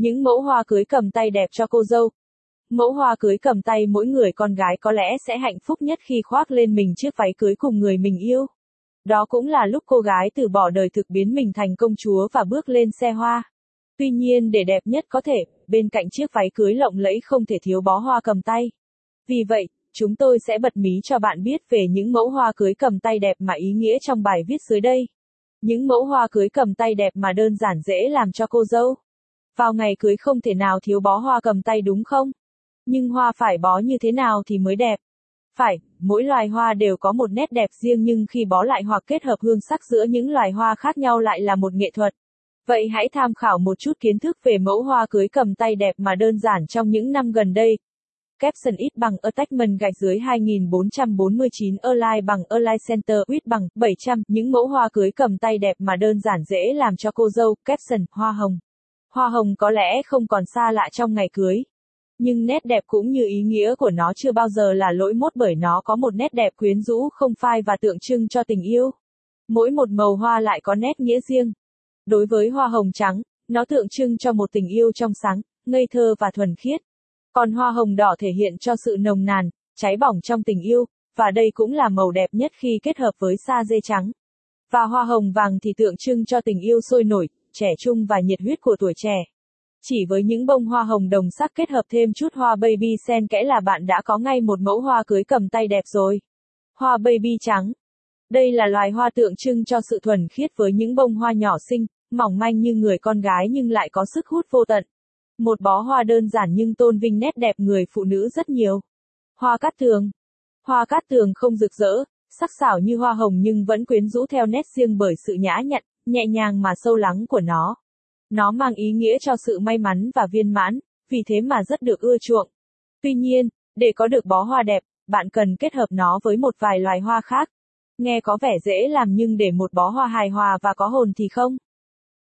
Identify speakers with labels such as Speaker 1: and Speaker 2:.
Speaker 1: Những mẫu hoa cưới cầm tay đẹp cho cô dâu. Mẫu hoa cưới cầm tay mỗi người con gái có lẽ sẽ hạnh phúc nhất khi khoác lên mình chiếc váy cưới cùng người mình yêu. Đó cũng là lúc cô gái từ bỏ đời thực biến mình thành công chúa và bước lên xe hoa. Tuy nhiên để đẹp nhất có thể, bên cạnh chiếc váy cưới lộng lẫy không thể thiếu bó hoa cầm tay. Vì vậy, chúng tôi sẽ bật mí cho bạn biết về những mẫu hoa cưới cầm tay đẹp mà ý nghĩa trong bài viết dưới đây. Những mẫu hoa cưới cầm tay đẹp mà đơn giản dễ làm cho cô dâu. Vào ngày cưới không thể nào thiếu bó hoa cầm tay đúng không? Nhưng hoa phải bó như thế nào thì mới đẹp? Phải, mỗi loài hoa đều có một nét đẹp riêng nhưng khi bó lại hoặc kết hợp hương sắc giữa những loài hoa khác nhau lại là một nghệ thuật. Vậy hãy tham khảo một chút kiến thức về mẫu hoa cưới cầm tay đẹp mà đơn giản trong những năm gần đây. Capson ít bằng Attachment gạch dưới 2449 Align bằng Align Center ít bằng 700 những mẫu hoa cưới cầm tay đẹp mà đơn giản dễ làm cho cô dâu. Capson hoa hồng. Hoa hồng có lẽ không còn xa lạ trong ngày cưới. Nhưng nét đẹp cũng như ý nghĩa của nó chưa bao giờ là lỗi mốt bởi nó có một nét đẹp quyến rũ không phai và tượng trưng cho tình yêu. Mỗi một màu hoa lại có nét nghĩa riêng. Đối với hoa hồng trắng, nó tượng trưng cho một tình yêu trong sáng, ngây thơ và thuần khiết. Còn hoa hồng đỏ thể hiện cho sự nồng nàn, cháy bỏng trong tình yêu, và đây cũng là màu đẹp nhất khi kết hợp với sa dê trắng. Và hoa hồng vàng thì tượng trưng cho tình yêu sôi nổi, trẻ trung và nhiệt huyết của tuổi trẻ. Chỉ với những bông hoa hồng đồng sắc kết hợp thêm chút hoa baby sen kẽ là bạn đã có ngay một mẫu hoa cưới cầm tay đẹp rồi. Hoa baby trắng. Đây là loài hoa tượng trưng cho sự thuần khiết với những bông hoa nhỏ xinh, mỏng manh như người con gái nhưng lại có sức hút vô tận. Một bó hoa đơn giản nhưng tôn vinh nét đẹp người phụ nữ rất nhiều. Hoa cát tường. Hoa cát tường không rực rỡ, sắc sảo như hoa hồng nhưng vẫn quyến rũ theo nét riêng bởi sự nhã nhặn, nhẹ nhàng mà sâu lắng của nó. Nó mang ý nghĩa cho sự may mắn và viên mãn, vì thế mà rất được ưa chuộng. Tuy nhiên, để có được bó hoa đẹp, bạn cần kết hợp nó với một vài loài hoa khác. Nghe có vẻ dễ làm nhưng để một bó hoa hài hòa và có hồn thì không.